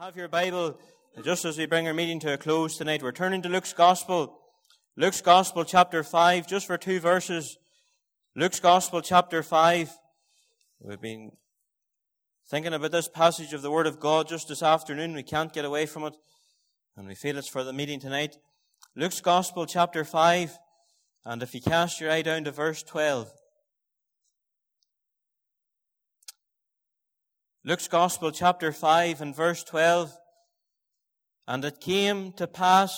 have your Bible, just as we bring our meeting to a close tonight, we're turning to Luke's Gospel. Luke's Gospel, chapter 5, just for two verses. Luke's Gospel, chapter 5. We've been thinking about this passage of the Word of God just this afternoon. We can't get away from it, and we feel it's for the meeting tonight. Luke's Gospel, chapter 5, and if you cast your eye down to verse 12. Luke's Gospel, chapter 5 and verse 12. And it came to pass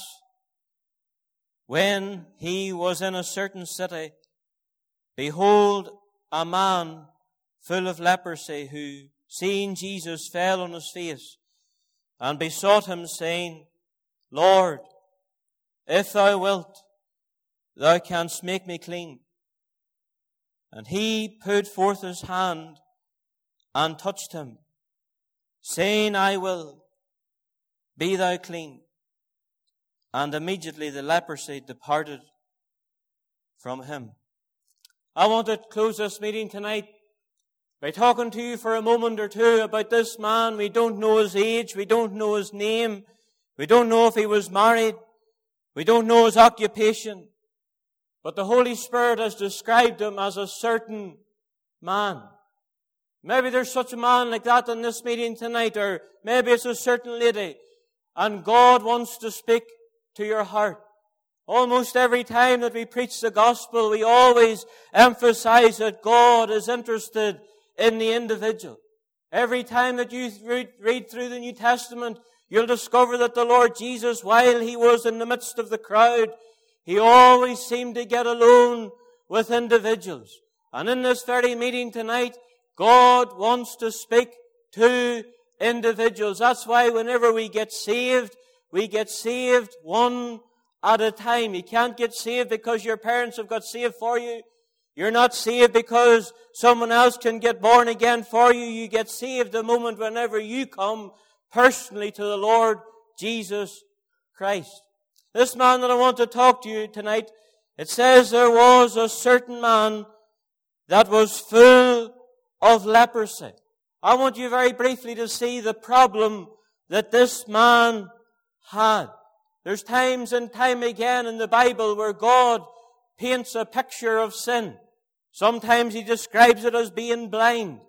when he was in a certain city, behold, a man full of leprosy who, seeing Jesus, fell on his face and besought him, saying, Lord, if thou wilt, thou canst make me clean. And he put forth his hand and touched him, saying, I will, be thou clean. And immediately the leprosy departed from him. I want to close this meeting tonight by talking to you for a moment or two about this man. We don't know his age. We don't know his name. We don't know if he was married. We don't know his occupation. But the Holy Spirit has described him as a certain man. Maybe there's such a man like that in this meeting tonight, or maybe it's a certain lady, and God wants to speak to your heart. Almost every time that we preach the gospel, we always emphasize that God is interested in the individual. Every time that you read, through the New Testament, you'll discover that the Lord Jesus, while he was in the midst of the crowd, he always seemed to get alone with individuals. And in this very meeting tonight, God wants to speak to individuals. That's why whenever we get saved, we get saved one at a time. You can't get saved because your parents have got saved for you. You're not saved because someone else can get born again for you. You get saved the moment whenever you come personally to the Lord Jesus Christ. This man that I want to talk to you tonight, it says there was a certain man that was full of leprosy. I want you very briefly to see the problem that this man had. There's times and time again in the Bible where God paints a picture of sin. Sometimes he describes it as being blind.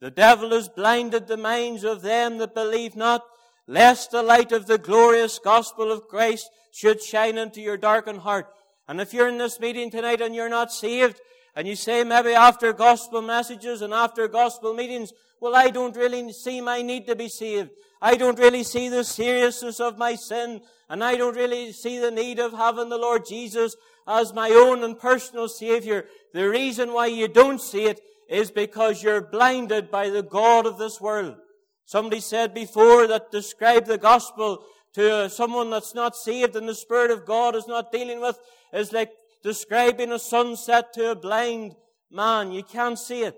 The devil has blinded the minds of them that believe not, lest the light of the glorious gospel of Christ should shine into your darkened heart. And if you're in this meeting tonight and you're not saved, and you say maybe after gospel messages and after gospel meetings, well, I don't really see my need to be saved. I don't really see the seriousness of my sin, and I don't really see the need of having the Lord Jesus as my own and personal Savior. The reason why you don't see it is because you're blinded by the God of this world. Somebody said before that describe the gospel to someone that's not saved and the Spirit of God is not dealing with is like describing a sunset to a blind man. You can't see it.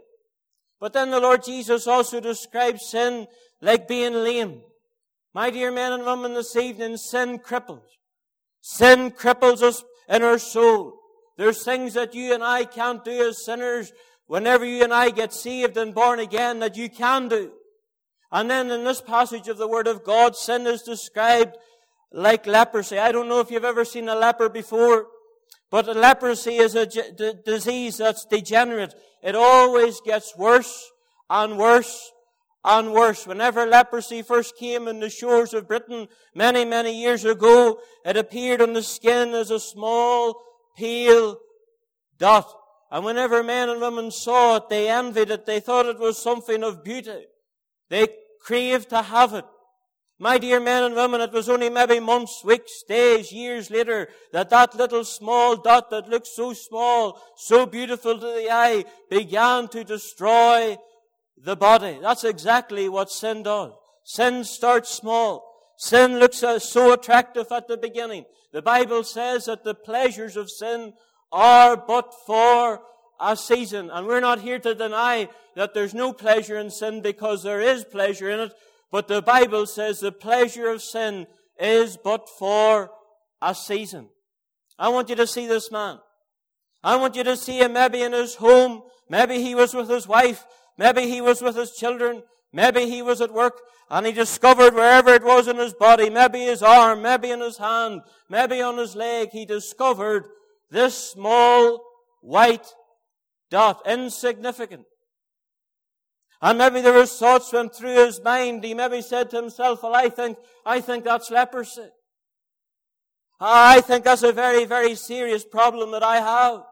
But then the Lord Jesus also describes sin like being lame. My dear men and women, this evening, sin cripples. Sin cripples us in our soul. There's things that you and I can't do as sinners whenever you and I get saved and born again that you can do. And then in this passage of the Word of God, sin is described like leprosy. I don't know if you've ever seen a leper before. But leprosy is a d- disease that's degenerate. It always gets worse and worse and worse. Whenever leprosy first came in the shores of Britain many, many years ago, it appeared on the skin as a small, pale dot. And whenever men and women saw it, they envied it. They thought it was something of beauty. They craved to have it. My dear men and women, it was only maybe months, weeks, days, years later that that little small dot that looked so small, so beautiful to the eye, began to destroy the body. That's exactly what sin does. Sin starts small. Sin looks so attractive at the beginning. The Bible says that the pleasures of sin are but for a season. And we're not here to deny that there's no pleasure in sin because there is pleasure in it. But the Bible says the pleasure of sin is but for a season. I want you to see this man. I want you to see him maybe in his home. Maybe he was with his wife. Maybe he was with his children. Maybe he was at work and he discovered wherever it was in his body, maybe his arm, maybe in his hand, maybe on his leg, he discovered this small white dot, insignificant. And maybe there was thoughts went through his mind. He maybe said to himself, well, I think, I think that's leprosy. Ah, I think that's a very, very serious problem that I have.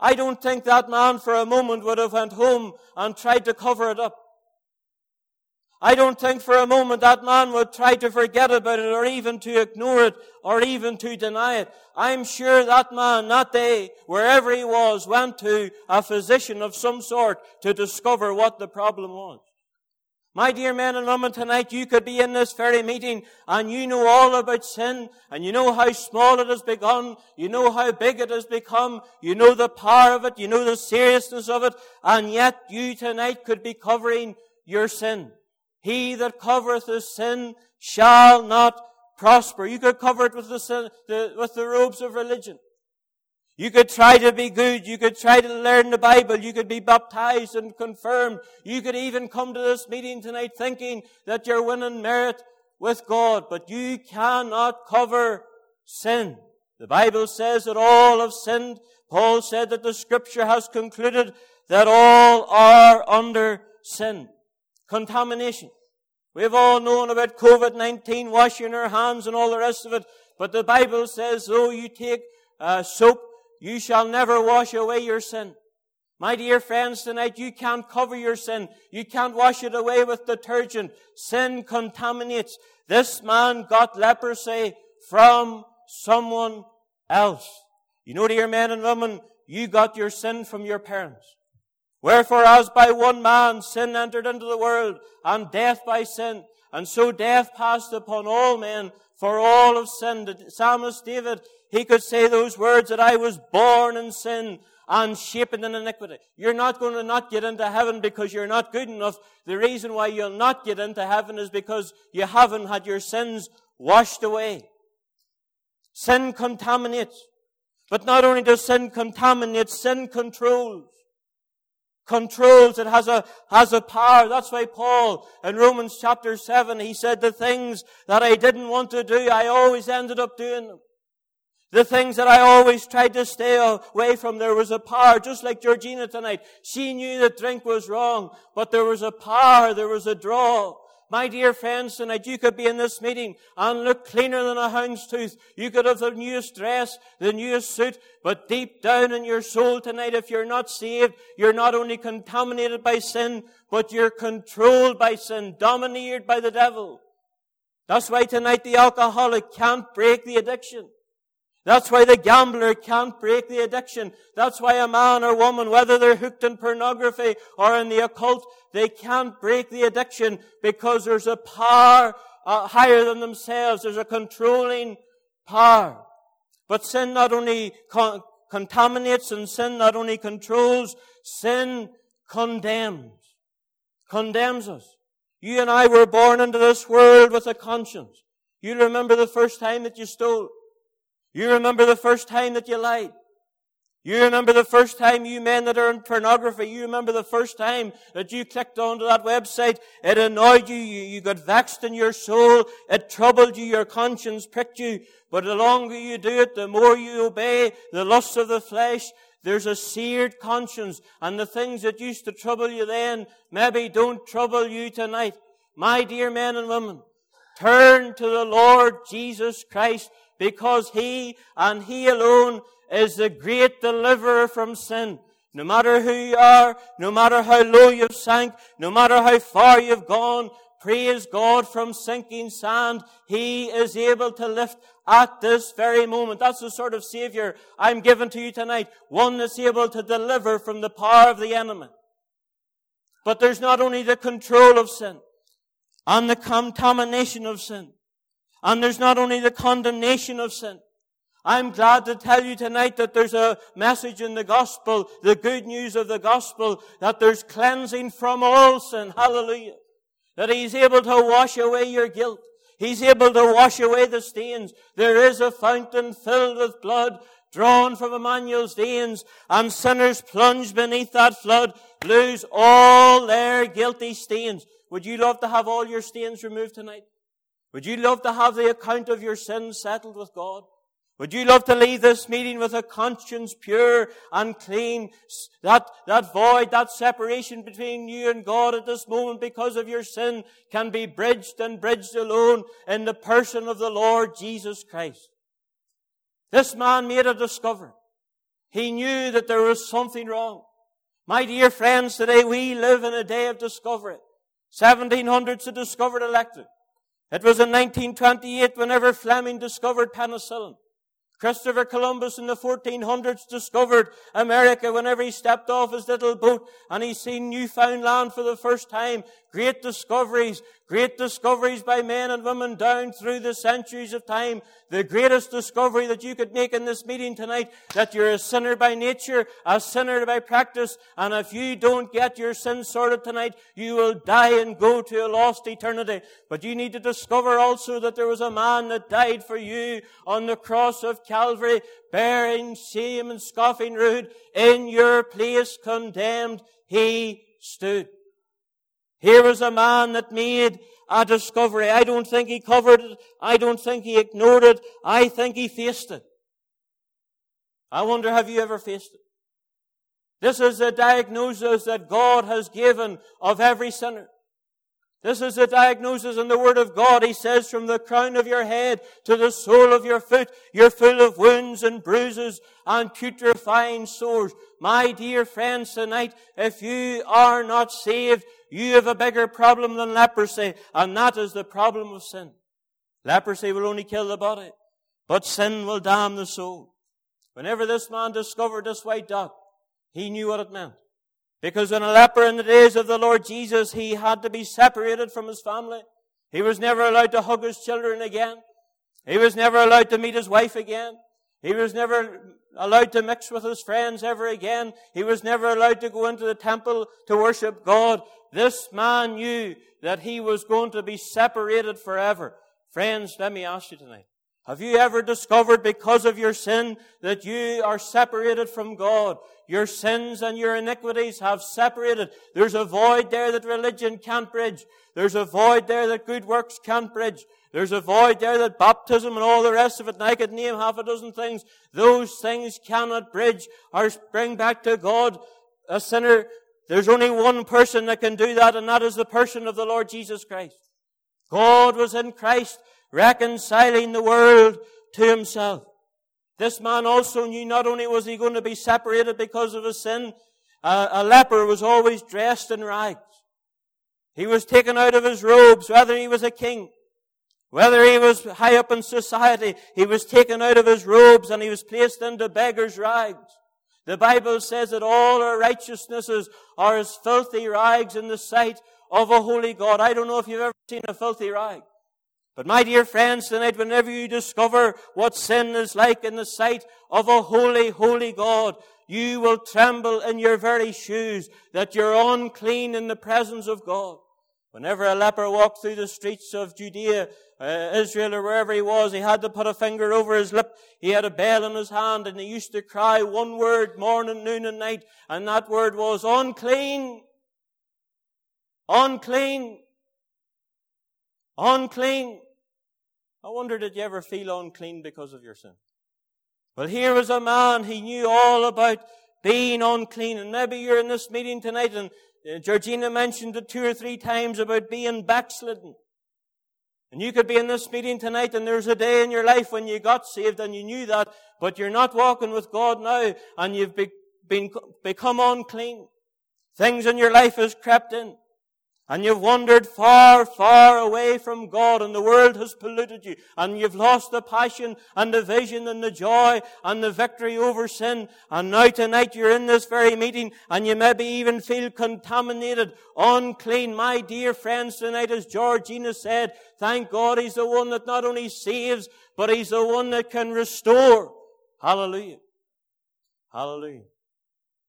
I don't think that man for a moment would have went home and tried to cover it up. I don't think for a moment that man would try to forget about it or even to ignore it or even to deny it. I'm sure that man that day, wherever he was, went to a physician of some sort to discover what the problem was. My dear men and women, tonight you could be in this very meeting and you know all about sin and you know how small it has begun, you know how big it has become, you know the power of it, you know the seriousness of it, and yet you tonight could be covering your sin. He that covereth his sin shall not prosper. You could cover it with the, sin, the, with the robes of religion. You could try to be good. You could try to learn the Bible. You could be baptized and confirmed. You could even come to this meeting tonight thinking that you're winning merit with God, but you cannot cover sin. The Bible says that all have sinned. Paul said that the scripture has concluded that all are under sin contamination. We've all known about COVID-19, washing our hands and all the rest of it. But the Bible says, though you take uh, soap, you shall never wash away your sin. My dear friends, tonight you can't cover your sin. You can't wash it away with detergent. Sin contaminates. This man got leprosy from someone else. You know, dear men and women, you got your sin from your parents. Wherefore, as by one man sin entered into the world, and death by sin, and so death passed upon all men, for all have sinned. The psalmist David, he could say those words that I was born in sin and shapen in iniquity. You're not going to not get into heaven because you're not good enough. The reason why you'll not get into heaven is because you haven't had your sins washed away. Sin contaminates. But not only does sin contaminate, sin controls controls. It has a, has a power. That's why Paul in Romans chapter 7, he said the things that I didn't want to do, I always ended up doing them. The things that I always tried to stay away from, there was a power, just like Georgina tonight. She knew that drink was wrong, but there was a power, there was a draw. My dear friends, tonight you could be in this meeting and look cleaner than a hound's tooth. You could have the newest dress, the newest suit, but deep down in your soul tonight, if you're not saved, you're not only contaminated by sin, but you're controlled by sin, domineered by the devil. That's why tonight the alcoholic can't break the addiction. That's why the gambler can't break the addiction. That's why a man or woman, whether they're hooked in pornography or in the occult, they can't break the addiction because there's a power uh, higher than themselves. There's a controlling power. But sin not only con- contaminates and sin not only controls, sin condemns. Condemns us. You and I were born into this world with a conscience. You remember the first time that you stole. You remember the first time that you lied. You remember the first time you men that are in pornography, you remember the first time that you clicked onto that website, it annoyed you, you, you got vexed in your soul, it troubled you, your conscience pricked you, but the longer you do it, the more you obey the lusts of the flesh, there's a seared conscience, and the things that used to trouble you then, maybe don't trouble you tonight. My dear men and women, turn to the Lord Jesus Christ because He and He alone is the great deliverer from sin. No matter who you are, no matter how low you've sank, no matter how far you've gone, praise God from sinking sand. He is able to lift at this very moment. That's the sort of Savior I'm given to you tonight. One that's able to deliver from the power of the enemy. But there's not only the control of sin and the contamination of sin, and there's not only the condemnation of sin. I'm glad to tell you tonight that there's a message in the gospel, the good news of the gospel, that there's cleansing from all sin. Hallelujah. That He's able to wash away your guilt. He's able to wash away the stains. There is a fountain filled with blood drawn from Emmanuel's veins, and sinners plunged beneath that flood lose all their guilty stains. Would you love to have all your stains removed tonight? Would you love to have the account of your sins settled with God? Would you love to leave this meeting with a conscience pure and clean? That, that void, that separation between you and God at this moment because of your sin can be bridged and bridged alone in the person of the Lord Jesus Christ. This man made a discovery. He knew that there was something wrong. My dear friends, today we live in a day of discovery. 1700s had discovered electric. It was in 1928 whenever Fleming discovered penicillin. Christopher Columbus in the 1400s discovered America whenever he stepped off his little boat and he seen Newfoundland for the first time. Great discoveries, great discoveries by men and women down through the centuries of time. The greatest discovery that you could make in this meeting tonight, that you're a sinner by nature, a sinner by practice, and if you don't get your sins sorted tonight, you will die and go to a lost eternity. But you need to discover also that there was a man that died for you on the cross of Calvary, bearing shame and scoffing rude, in your place condemned, he stood. Here was a man that made a discovery. I don't think he covered it. I don't think he ignored it. I think he faced it. I wonder, have you ever faced it? This is the diagnosis that God has given of every sinner. This is the diagnosis in the Word of God. He says, from the crown of your head to the sole of your foot, you're full of wounds and bruises and putrefying sores. My dear friends, tonight, if you are not saved, you have a bigger problem than leprosy, and that is the problem of sin. Leprosy will only kill the body, but sin will damn the soul. Whenever this man discovered this white dot, he knew what it meant. Because when a leper in the days of the Lord Jesus, he had to be separated from his family. He was never allowed to hug his children again. He was never allowed to meet his wife again. He was never allowed to mix with his friends ever again. He was never allowed to go into the temple to worship God. This man knew that he was going to be separated forever. Friends, let me ask you tonight. Have you ever discovered because of your sin that you are separated from God? Your sins and your iniquities have separated. There's a void there that religion can't bridge. There's a void there that good works can't bridge. There's a void there that baptism and all the rest of it, and I could name half a dozen things. Those things cannot bridge or bring back to God a sinner. There's only one person that can do that, and that is the person of the Lord Jesus Christ. God was in Christ reconciling the world to himself. This man also knew not only was he going to be separated because of his sin, uh, a leper was always dressed in rags. He was taken out of his robes, whether he was a king, whether he was high up in society, he was taken out of his robes and he was placed into beggar's rags. The Bible says that all our righteousnesses are as filthy rags in the sight of a holy God. I don't know if you've ever seen a filthy rag. But my dear friends, tonight, whenever you discover what sin is like in the sight of a holy, holy God, you will tremble in your very shoes that you're unclean in the presence of God. Whenever a leper walked through the streets of Judea, uh, Israel, or wherever he was, he had to put a finger over his lip. He had a bell in his hand, and he used to cry one word morning, noon, and night, and that word was unclean. Unclean. Unclean. I wonder, did you ever feel unclean because of your sin? Well, here was a man, he knew all about being unclean. And maybe you're in this meeting tonight and uh, Georgina mentioned it two or three times about being backslidden. And you could be in this meeting tonight and there's a day in your life when you got saved and you knew that, but you're not walking with God now and you've be, been, become unclean. Things in your life has crept in. And you've wandered far, far away from God and the world has polluted you. And you've lost the passion and the vision and the joy and the victory over sin. And now tonight you're in this very meeting and you maybe even feel contaminated, unclean. My dear friends, tonight as Georgina said, thank God He's the one that not only saves, but He's the one that can restore. Hallelujah. Hallelujah.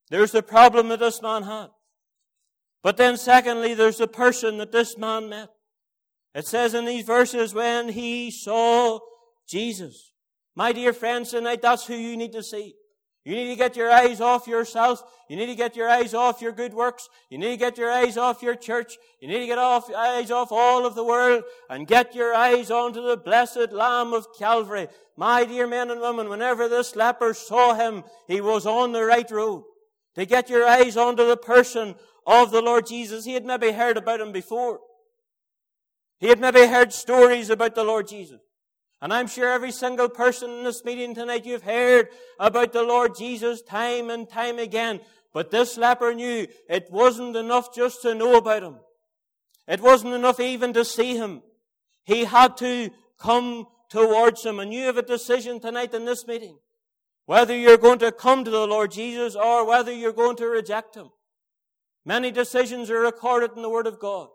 There's the problem that this man had. But then secondly, there's the person that this man met. It says in these verses, when he saw Jesus. My dear friends, tonight that's who you need to see. You need to get your eyes off yourself. You need to get your eyes off your good works. You need to get your eyes off your church. You need to get off eyes off all of the world and get your eyes onto the blessed Lamb of Calvary. My dear men and women, whenever this leper saw him, he was on the right road. To get your eyes onto the person of the Lord Jesus. He had maybe heard about him before. He had maybe heard stories about the Lord Jesus. And I'm sure every single person in this meeting tonight, you've heard about the Lord Jesus time and time again. But this leper knew it wasn't enough just to know about him. It wasn't enough even to see him. He had to come towards him. And you have a decision tonight in this meeting. Whether you're going to come to the Lord Jesus or whether you're going to reject him. Many decisions are recorded in the Word of God.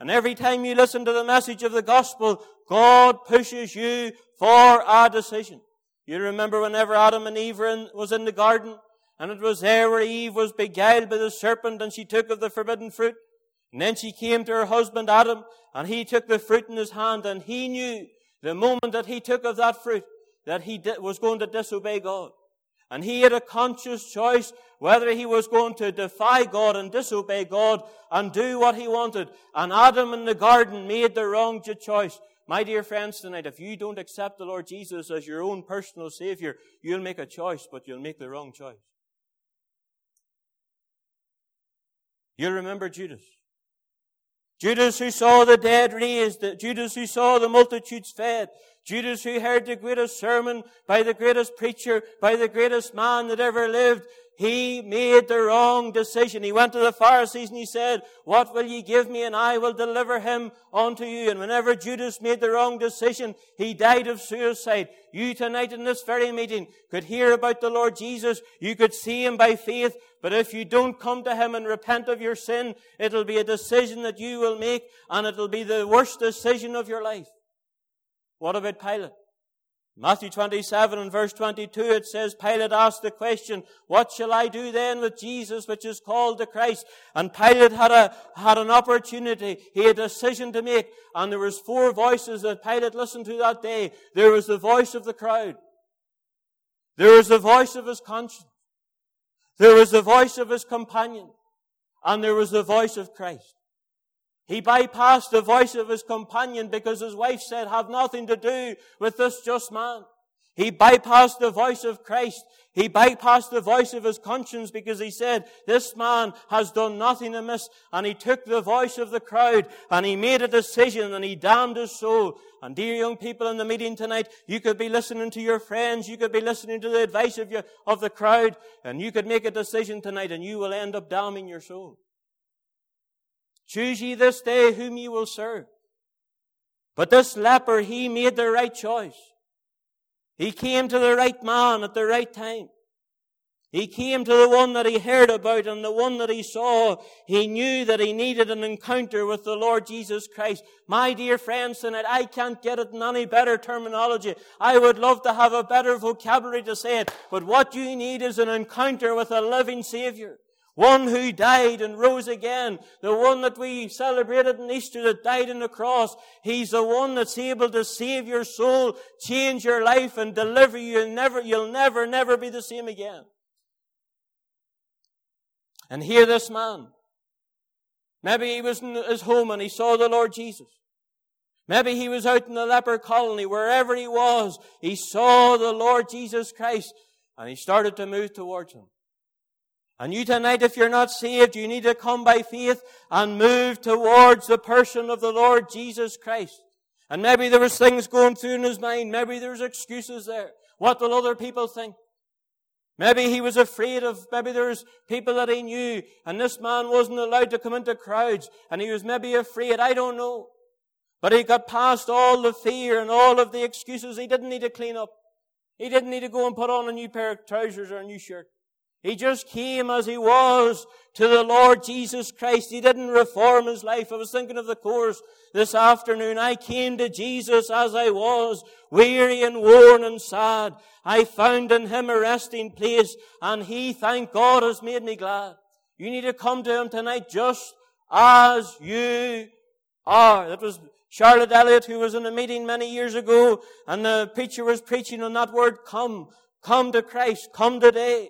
And every time you listen to the message of the gospel, God pushes you for a decision. You remember whenever Adam and Eve in, was in the garden, and it was there where Eve was beguiled by the serpent, and she took of the forbidden fruit. And then she came to her husband Adam, and he took the fruit in his hand, and he knew the moment that he took of that fruit that he was going to disobey God. And he had a conscious choice whether he was going to defy God and disobey God and do what he wanted. And Adam in the garden made the wrong choice. My dear friends, tonight, if you don't accept the Lord Jesus as your own personal Savior, you'll make a choice, but you'll make the wrong choice. You'll remember Judas. Judas who saw the dead raised, Judas who saw the multitudes fed, Judas who heard the greatest sermon by the greatest preacher, by the greatest man that ever lived, he made the wrong decision. He went to the Pharisees and he said, What will ye give me and I will deliver him unto you? And whenever Judas made the wrong decision, he died of suicide. You tonight in this very meeting could hear about the Lord Jesus. You could see him by faith. But if you don't come to him and repent of your sin, it'll be a decision that you will make and it'll be the worst decision of your life. What about Pilate? Matthew 27 and verse 22, it says, Pilate asked the question, what shall I do then with Jesus, which is called the Christ? And Pilate had a, had an opportunity. He had a decision to make. And there was four voices that Pilate listened to that day. There was the voice of the crowd. There was the voice of his conscience. There was the voice of his companion. And there was the voice of Christ. He bypassed the voice of his companion because his wife said, have nothing to do with this just man. He bypassed the voice of Christ. He bypassed the voice of his conscience because he said, this man has done nothing amiss. And he took the voice of the crowd and he made a decision and he damned his soul. And dear young people in the meeting tonight, you could be listening to your friends. You could be listening to the advice of, your, of the crowd and you could make a decision tonight and you will end up damning your soul. Choose ye this day whom ye will serve. But this leper, he made the right choice. He came to the right man at the right time. He came to the one that he heard about and the one that he saw. He knew that he needed an encounter with the Lord Jesus Christ. My dear friends tonight, I can't get it in any better terminology. I would love to have a better vocabulary to say it, but what you need is an encounter with a living Savior. One who died and rose again. The one that we celebrated in Easter that died on the cross. He's the one that's able to save your soul, change your life and deliver you. You'll never, you'll never, never be the same again. And here this man. Maybe he was in his home and he saw the Lord Jesus. Maybe he was out in the leper colony, wherever he was. He saw the Lord Jesus Christ and he started to move towards him. And you tonight, if you're not saved, you need to come by faith and move towards the person of the Lord Jesus Christ. And maybe there was things going through in his mind. Maybe there was excuses there. What will other people think? Maybe he was afraid of, maybe there was people that he knew, and this man wasn't allowed to come into crowds, and he was maybe afraid. I don't know. But he got past all the fear and all of the excuses. He didn't need to clean up. He didn't need to go and put on a new pair of trousers or a new shirt. He just came as he was to the Lord Jesus Christ. He didn't reform his life. I was thinking of the course this afternoon. I came to Jesus as I was, weary and worn and sad. I found in him a resting place and he, thank God, has made me glad. You need to come to him tonight just as you are. That was Charlotte Elliott, who was in a meeting many years ago, and the preacher was preaching on that word, come, come to Christ, come today.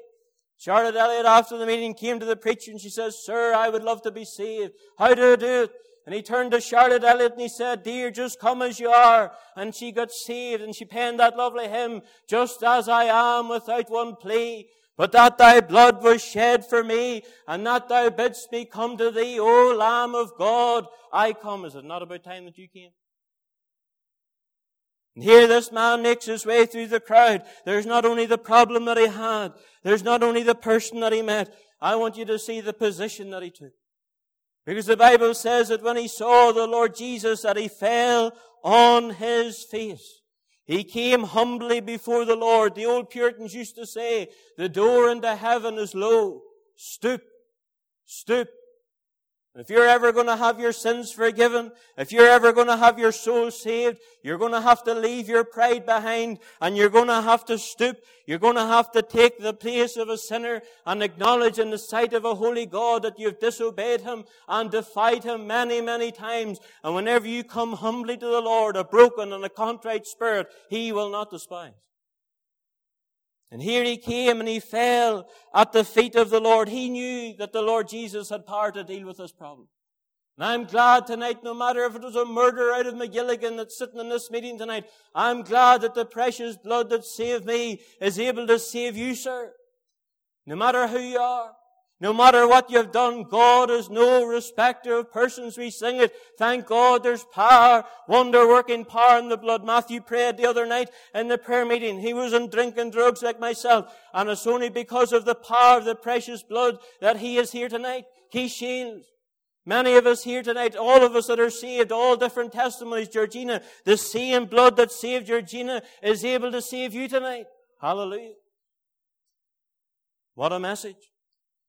Charlotte Elliott, after the meeting, came to the preacher and she says, Sir, I would love to be saved. How do I do it? And he turned to Charlotte Elliott and he said, Dear, just come as you are. And she got saved and she penned that lovely hymn, Just as I am without one plea. But that thy blood was shed for me, and that thou bidst me come to thee, O Lamb of God, I come. Is it not about time that you came? And here this man makes his way through the crowd. There's not only the problem that he had, there's not only the person that he met. I want you to see the position that he took. Because the Bible says that when he saw the Lord Jesus that he fell on his face. He came humbly before the Lord. The old Puritans used to say, the door into heaven is low. Stoop, stoop, if you're ever going to have your sins forgiven, if you're ever going to have your soul saved, you're going to have to leave your pride behind and you're going to have to stoop. You're going to have to take the place of a sinner and acknowledge in the sight of a holy God that you've disobeyed Him and defied Him many, many times. And whenever you come humbly to the Lord, a broken and a contrite spirit, He will not despise. And here he came and he fell at the feet of the Lord. He knew that the Lord Jesus had power to deal with this problem. And I'm glad tonight, no matter if it was a murderer out of Magilligan that's sitting in this meeting tonight, I'm glad that the precious blood that saved me is able to save you, sir. No matter who you are. No matter what you've done, God is no respecter of persons. We sing it. Thank God there's power, wonder working power in the blood. Matthew prayed the other night in the prayer meeting. He was in drinking drugs like myself. And it's only because of the power of the precious blood that he is here tonight. He shields. Many of us here tonight, all of us that are saved, all different testimonies, Georgina, the same blood that saved Georgina is able to save you tonight. Hallelujah. What a message.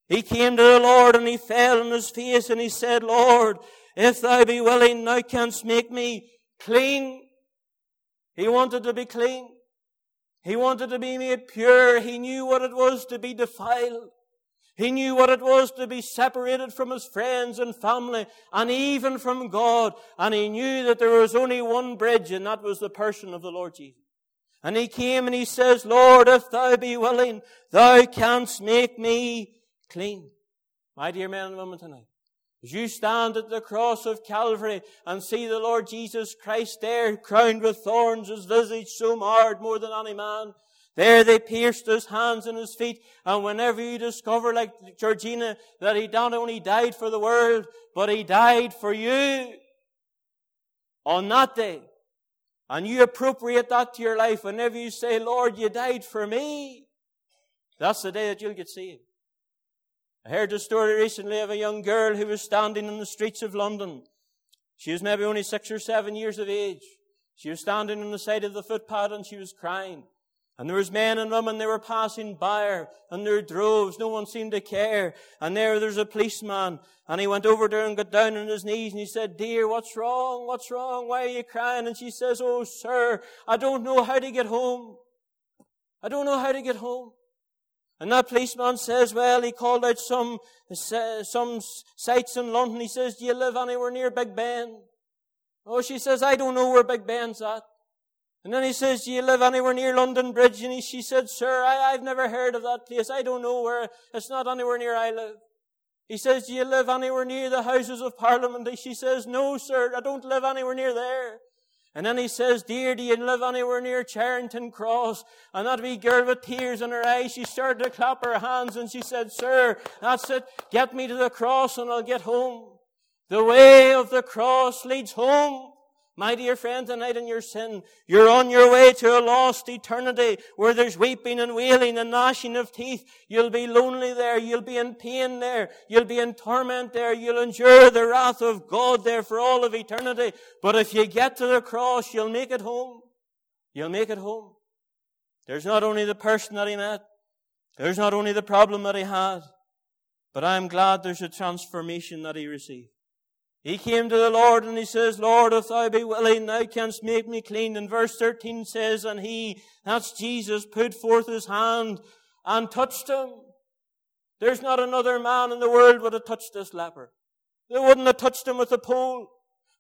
He came to the Lord and he fell on his face and he said, Lord, if thou be willing, thou canst make me clean. He wanted to be clean. He wanted to be made pure. He knew what it was to be defiled. He knew what it was to be separated from his friends and family and even from God. And he knew that there was only one bridge and that was the person of the Lord Jesus. And he came and he says, Lord, if thou be willing, thou canst make me clean. My dear men and women tonight, as you stand at the cross of Calvary and see the Lord Jesus Christ there, crowned with thorns, his visage so marred more than any man, there they pierced his hands and his feet. And whenever you discover, like Georgina, that he not only died for the world, but he died for you on that day, and you appropriate that to your life, whenever you say, Lord, you died for me, that's the day that you'll get saved. I heard a story recently of a young girl who was standing in the streets of London. She was maybe only six or seven years of age. She was standing on the side of the footpath and she was crying. And there was men and women, they were passing by her, and their droves, no one seemed to care. And there, there's a policeman, and he went over to her and got down on his knees, and he said, Dear, what's wrong? What's wrong? Why are you crying? And she says, Oh, sir, I don't know how to get home. I don't know how to get home. And that policeman says, well, he called out some, some sites in London. He says, do you live anywhere near Big Ben? Oh, she says, I don't know where Big Ben's at. And then he says, do you live anywhere near London Bridge? And he, she said, sir, I, I've never heard of that place. I don't know where, it's not anywhere near I live. He says, do you live anywhere near the Houses of Parliament? And she says, no, sir, I don't live anywhere near there. And then he says, Dear, do you live anywhere near Charing Cross? And that wee girl with tears in her eyes, she started to clap her hands and she said, Sir, that's it. Get me to the cross and I'll get home. The way of the cross leads home. My dear friend, tonight in your sin, you're on your way to a lost eternity where there's weeping and wailing and gnashing of teeth. You'll be lonely there. You'll be in pain there. You'll be in torment there. You'll endure the wrath of God there for all of eternity. But if you get to the cross, you'll make it home. You'll make it home. There's not only the person that he met. There's not only the problem that he had. But I'm glad there's a transformation that he received. He came to the Lord and he says, Lord, if thou be willing, thou canst make me clean. And verse 13 says, and he, that's Jesus, put forth his hand and touched him. There's not another man in the world would have touched this leper. They wouldn't have touched him with a pole.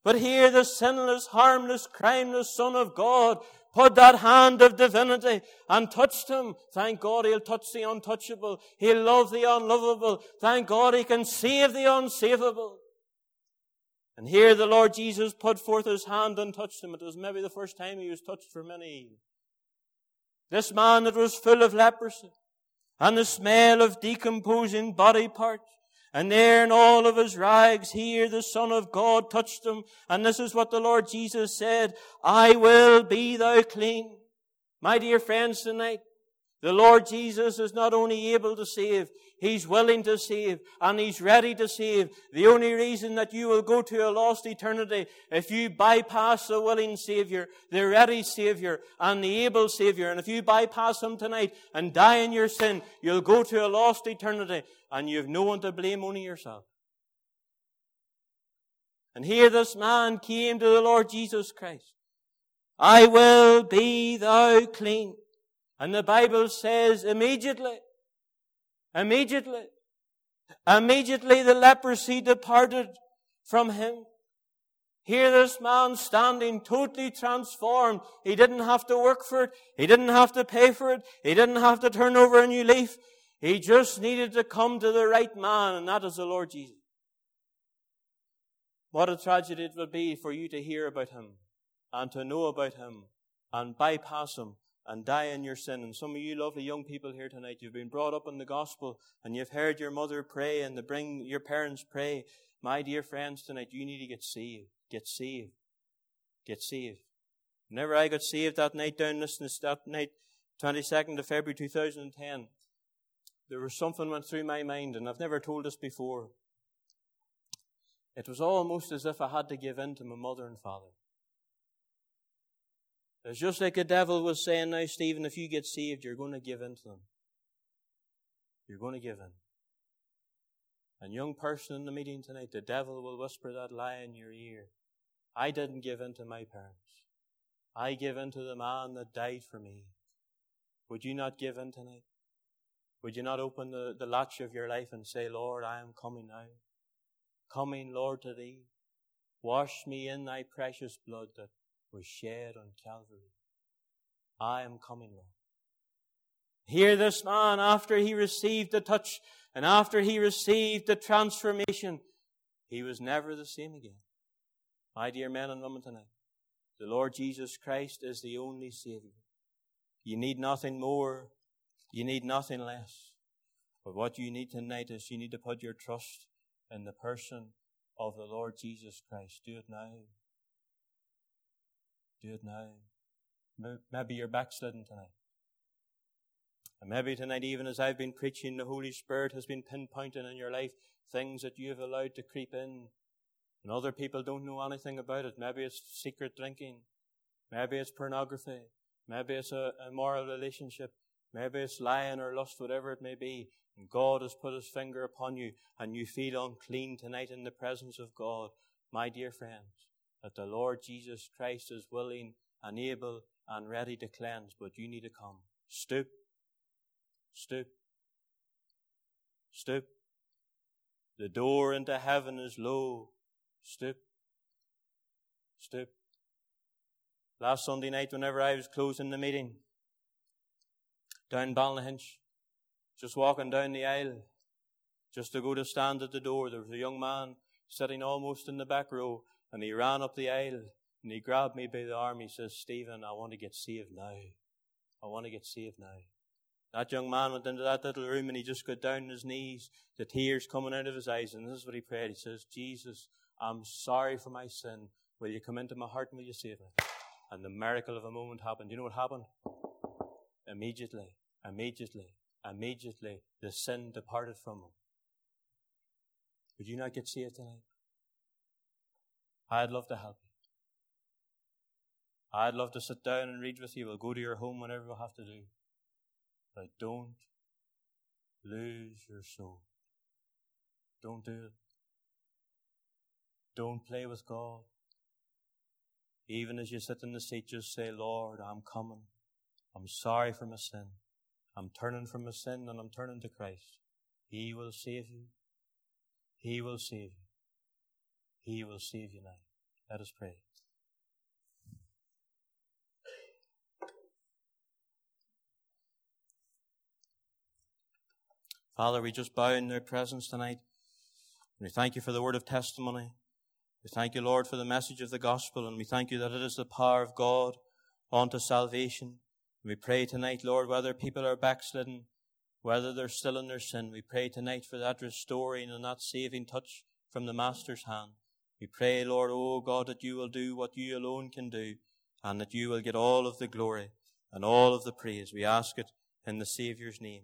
But here the sinless, harmless, crimeless Son of God put that hand of divinity and touched him. Thank God he'll touch the untouchable. He'll love the unlovable. Thank God he can save the unsavable. And here the Lord Jesus put forth his hand and touched him. It was maybe the first time he was touched for many. This man that was full of leprosy and the smell of decomposing body parts and there in all of his rags, here the Son of God touched him. And this is what the Lord Jesus said, I will be thou clean. My dear friends tonight, the Lord Jesus is not only able to save, He's willing to save and He's ready to save. The only reason that you will go to a lost eternity if you bypass the willing Savior, the ready Savior and the able Savior. And if you bypass Him tonight and die in your sin, you'll go to a lost eternity and you've no one to blame, only yourself. And here this man came to the Lord Jesus Christ. I will be thou clean. And the Bible says immediately, immediately, immediately the leprosy departed from him. Here this man standing totally transformed. He didn't have to work for it. He didn't have to pay for it. He didn't have to turn over a new leaf. He just needed to come to the right man, and that is the Lord Jesus. What a tragedy it would be for you to hear about him and to know about him and bypass him and die in your sin. And some of you lovely young people here tonight, you've been brought up in the gospel and you've heard your mother pray and to bring your parents pray. My dear friends tonight, you need to get saved. Get saved. Get saved. Whenever I got saved that night down listening that night, 22nd of February 2010, there was something went through my mind and I've never told this before. It was almost as if I had to give in to my mother and father. It's just like the devil was saying now, Stephen, if you get saved, you're going to give in to them. You're going to give in. And young person in the meeting tonight, the devil will whisper that lie in your ear. I didn't give in to my parents. I give in to the man that died for me. Would you not give in tonight? Would you not open the, the latch of your life and say, Lord, I am coming now. Coming, Lord, to thee. Wash me in thy precious blood that was shed on Calvary. I am coming, Lord. Hear this man after he received the touch and after he received the transformation, he was never the same again. My dear men and women tonight, the Lord Jesus Christ is the only Savior. You need nothing more. You need nothing less. But what you need tonight is you need to put your trust in the person of the Lord Jesus Christ. Do it now. Do it now. Maybe you're backsliding tonight. And maybe tonight, even as I've been preaching, the Holy Spirit has been pinpointing in your life things that you have allowed to creep in. And other people don't know anything about it. Maybe it's secret drinking. Maybe it's pornography. Maybe it's a immoral relationship. Maybe it's lying or lust, whatever it may be. And God has put his finger upon you and you feel unclean tonight in the presence of God. My dear friends, that the Lord Jesus Christ is willing and able and ready to cleanse, but you need to come. Stoop. Stoop. Stoop. The door into heaven is low. Stoop. Stoop. Last Sunday night, whenever I was closing the meeting, down Ballynahinch, just walking down the aisle, just to go to stand at the door, there was a young man sitting almost in the back row, and he ran up the aisle and he grabbed me by the arm. He says, Stephen, I want to get saved now. I want to get saved now. That young man went into that little room and he just got down on his knees, the tears coming out of his eyes. And this is what he prayed. He says, Jesus, I'm sorry for my sin. Will you come into my heart and will you save me? And the miracle of a moment happened. You know what happened? Immediately, immediately, immediately, the sin departed from him. Would you not get saved tonight? I'd love to help you. I'd love to sit down and read with you. We'll go to your home whenever we have to do. But don't lose your soul. Don't do it. Don't play with God. Even as you sit in the seat, just say, Lord, I'm coming. I'm sorry for my sin. I'm turning from my sin and I'm turning to Christ. He will save you. He will save you. He will save you now. Let us pray. Father, we just bow in their presence tonight. And we thank you for the word of testimony. We thank you, Lord, for the message of the gospel, and we thank you that it is the power of God unto salvation. We pray tonight, Lord, whether people are backslidden, whether they're still in their sin, we pray tonight for that restoring and that saving touch from the Master's hand. We pray, Lord, oh God, that you will do what you alone can do and that you will get all of the glory and all of the praise. We ask it in the Saviour's name.